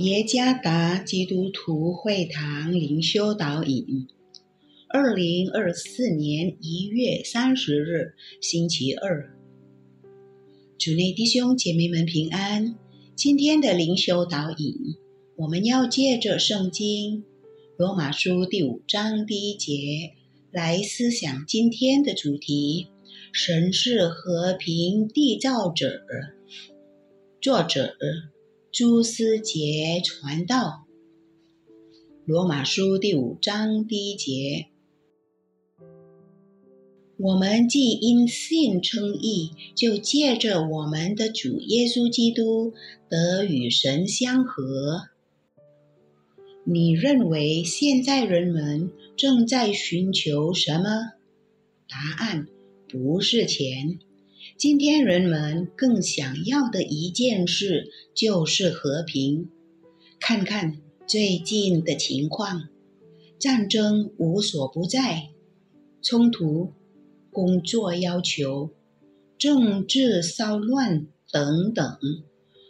耶加达基督徒会堂灵修导引，二零二四年一月三十日，星期二。主内弟兄姐妹们平安。今天的灵修导引，我们要借着圣经罗马书第五章第一节来思想今天的主题：神是和平缔造者。作者。朱思杰传道，《罗马书》第五章第一节：我们既因信称义，就借着我们的主耶稣基督得与神相合。你认为现在人们正在寻求什么？答案不是钱。今天人们更想要的一件事就是和平。看看最近的情况，战争无所不在，冲突、工作要求、政治骚乱等等，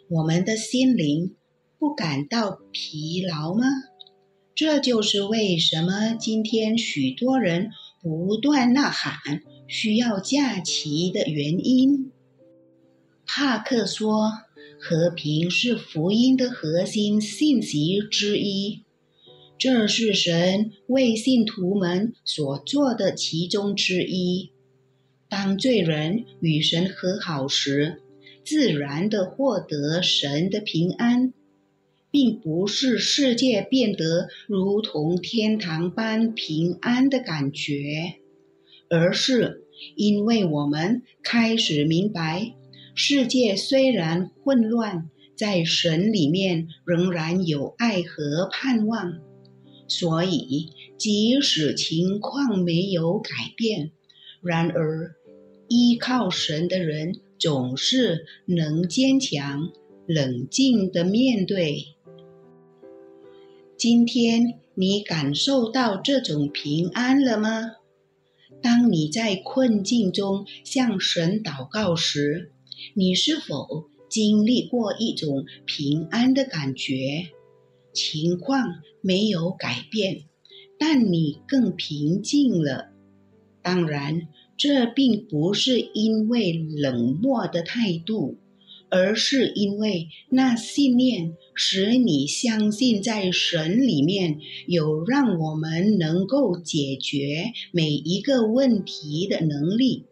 我们的心灵不感到疲劳吗？这就是为什么今天许多人不断呐喊。需要假期的原因，帕克说：“和平是福音的核心信息之一，这是神为信徒们所做的其中之一。当罪人与神和好时，自然的获得神的平安，并不是世界变得如同天堂般平安的感觉。”而是因为我们开始明白，世界虽然混乱，在神里面仍然有爱和盼望。所以，即使情况没有改变，然而依靠神的人总是能坚强、冷静的面对。今天，你感受到这种平安了吗？当你在困境中向神祷告时，你是否经历过一种平安的感觉？情况没有改变，但你更平静了。当然，这并不是因为冷漠的态度。而是因为那信念使你相信，在神里面有让我们能够解决每一个问题的能力。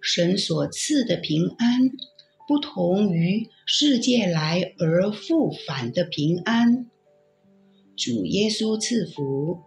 神所赐的平安，不同于世界来而复返的平安。主耶稣赐福。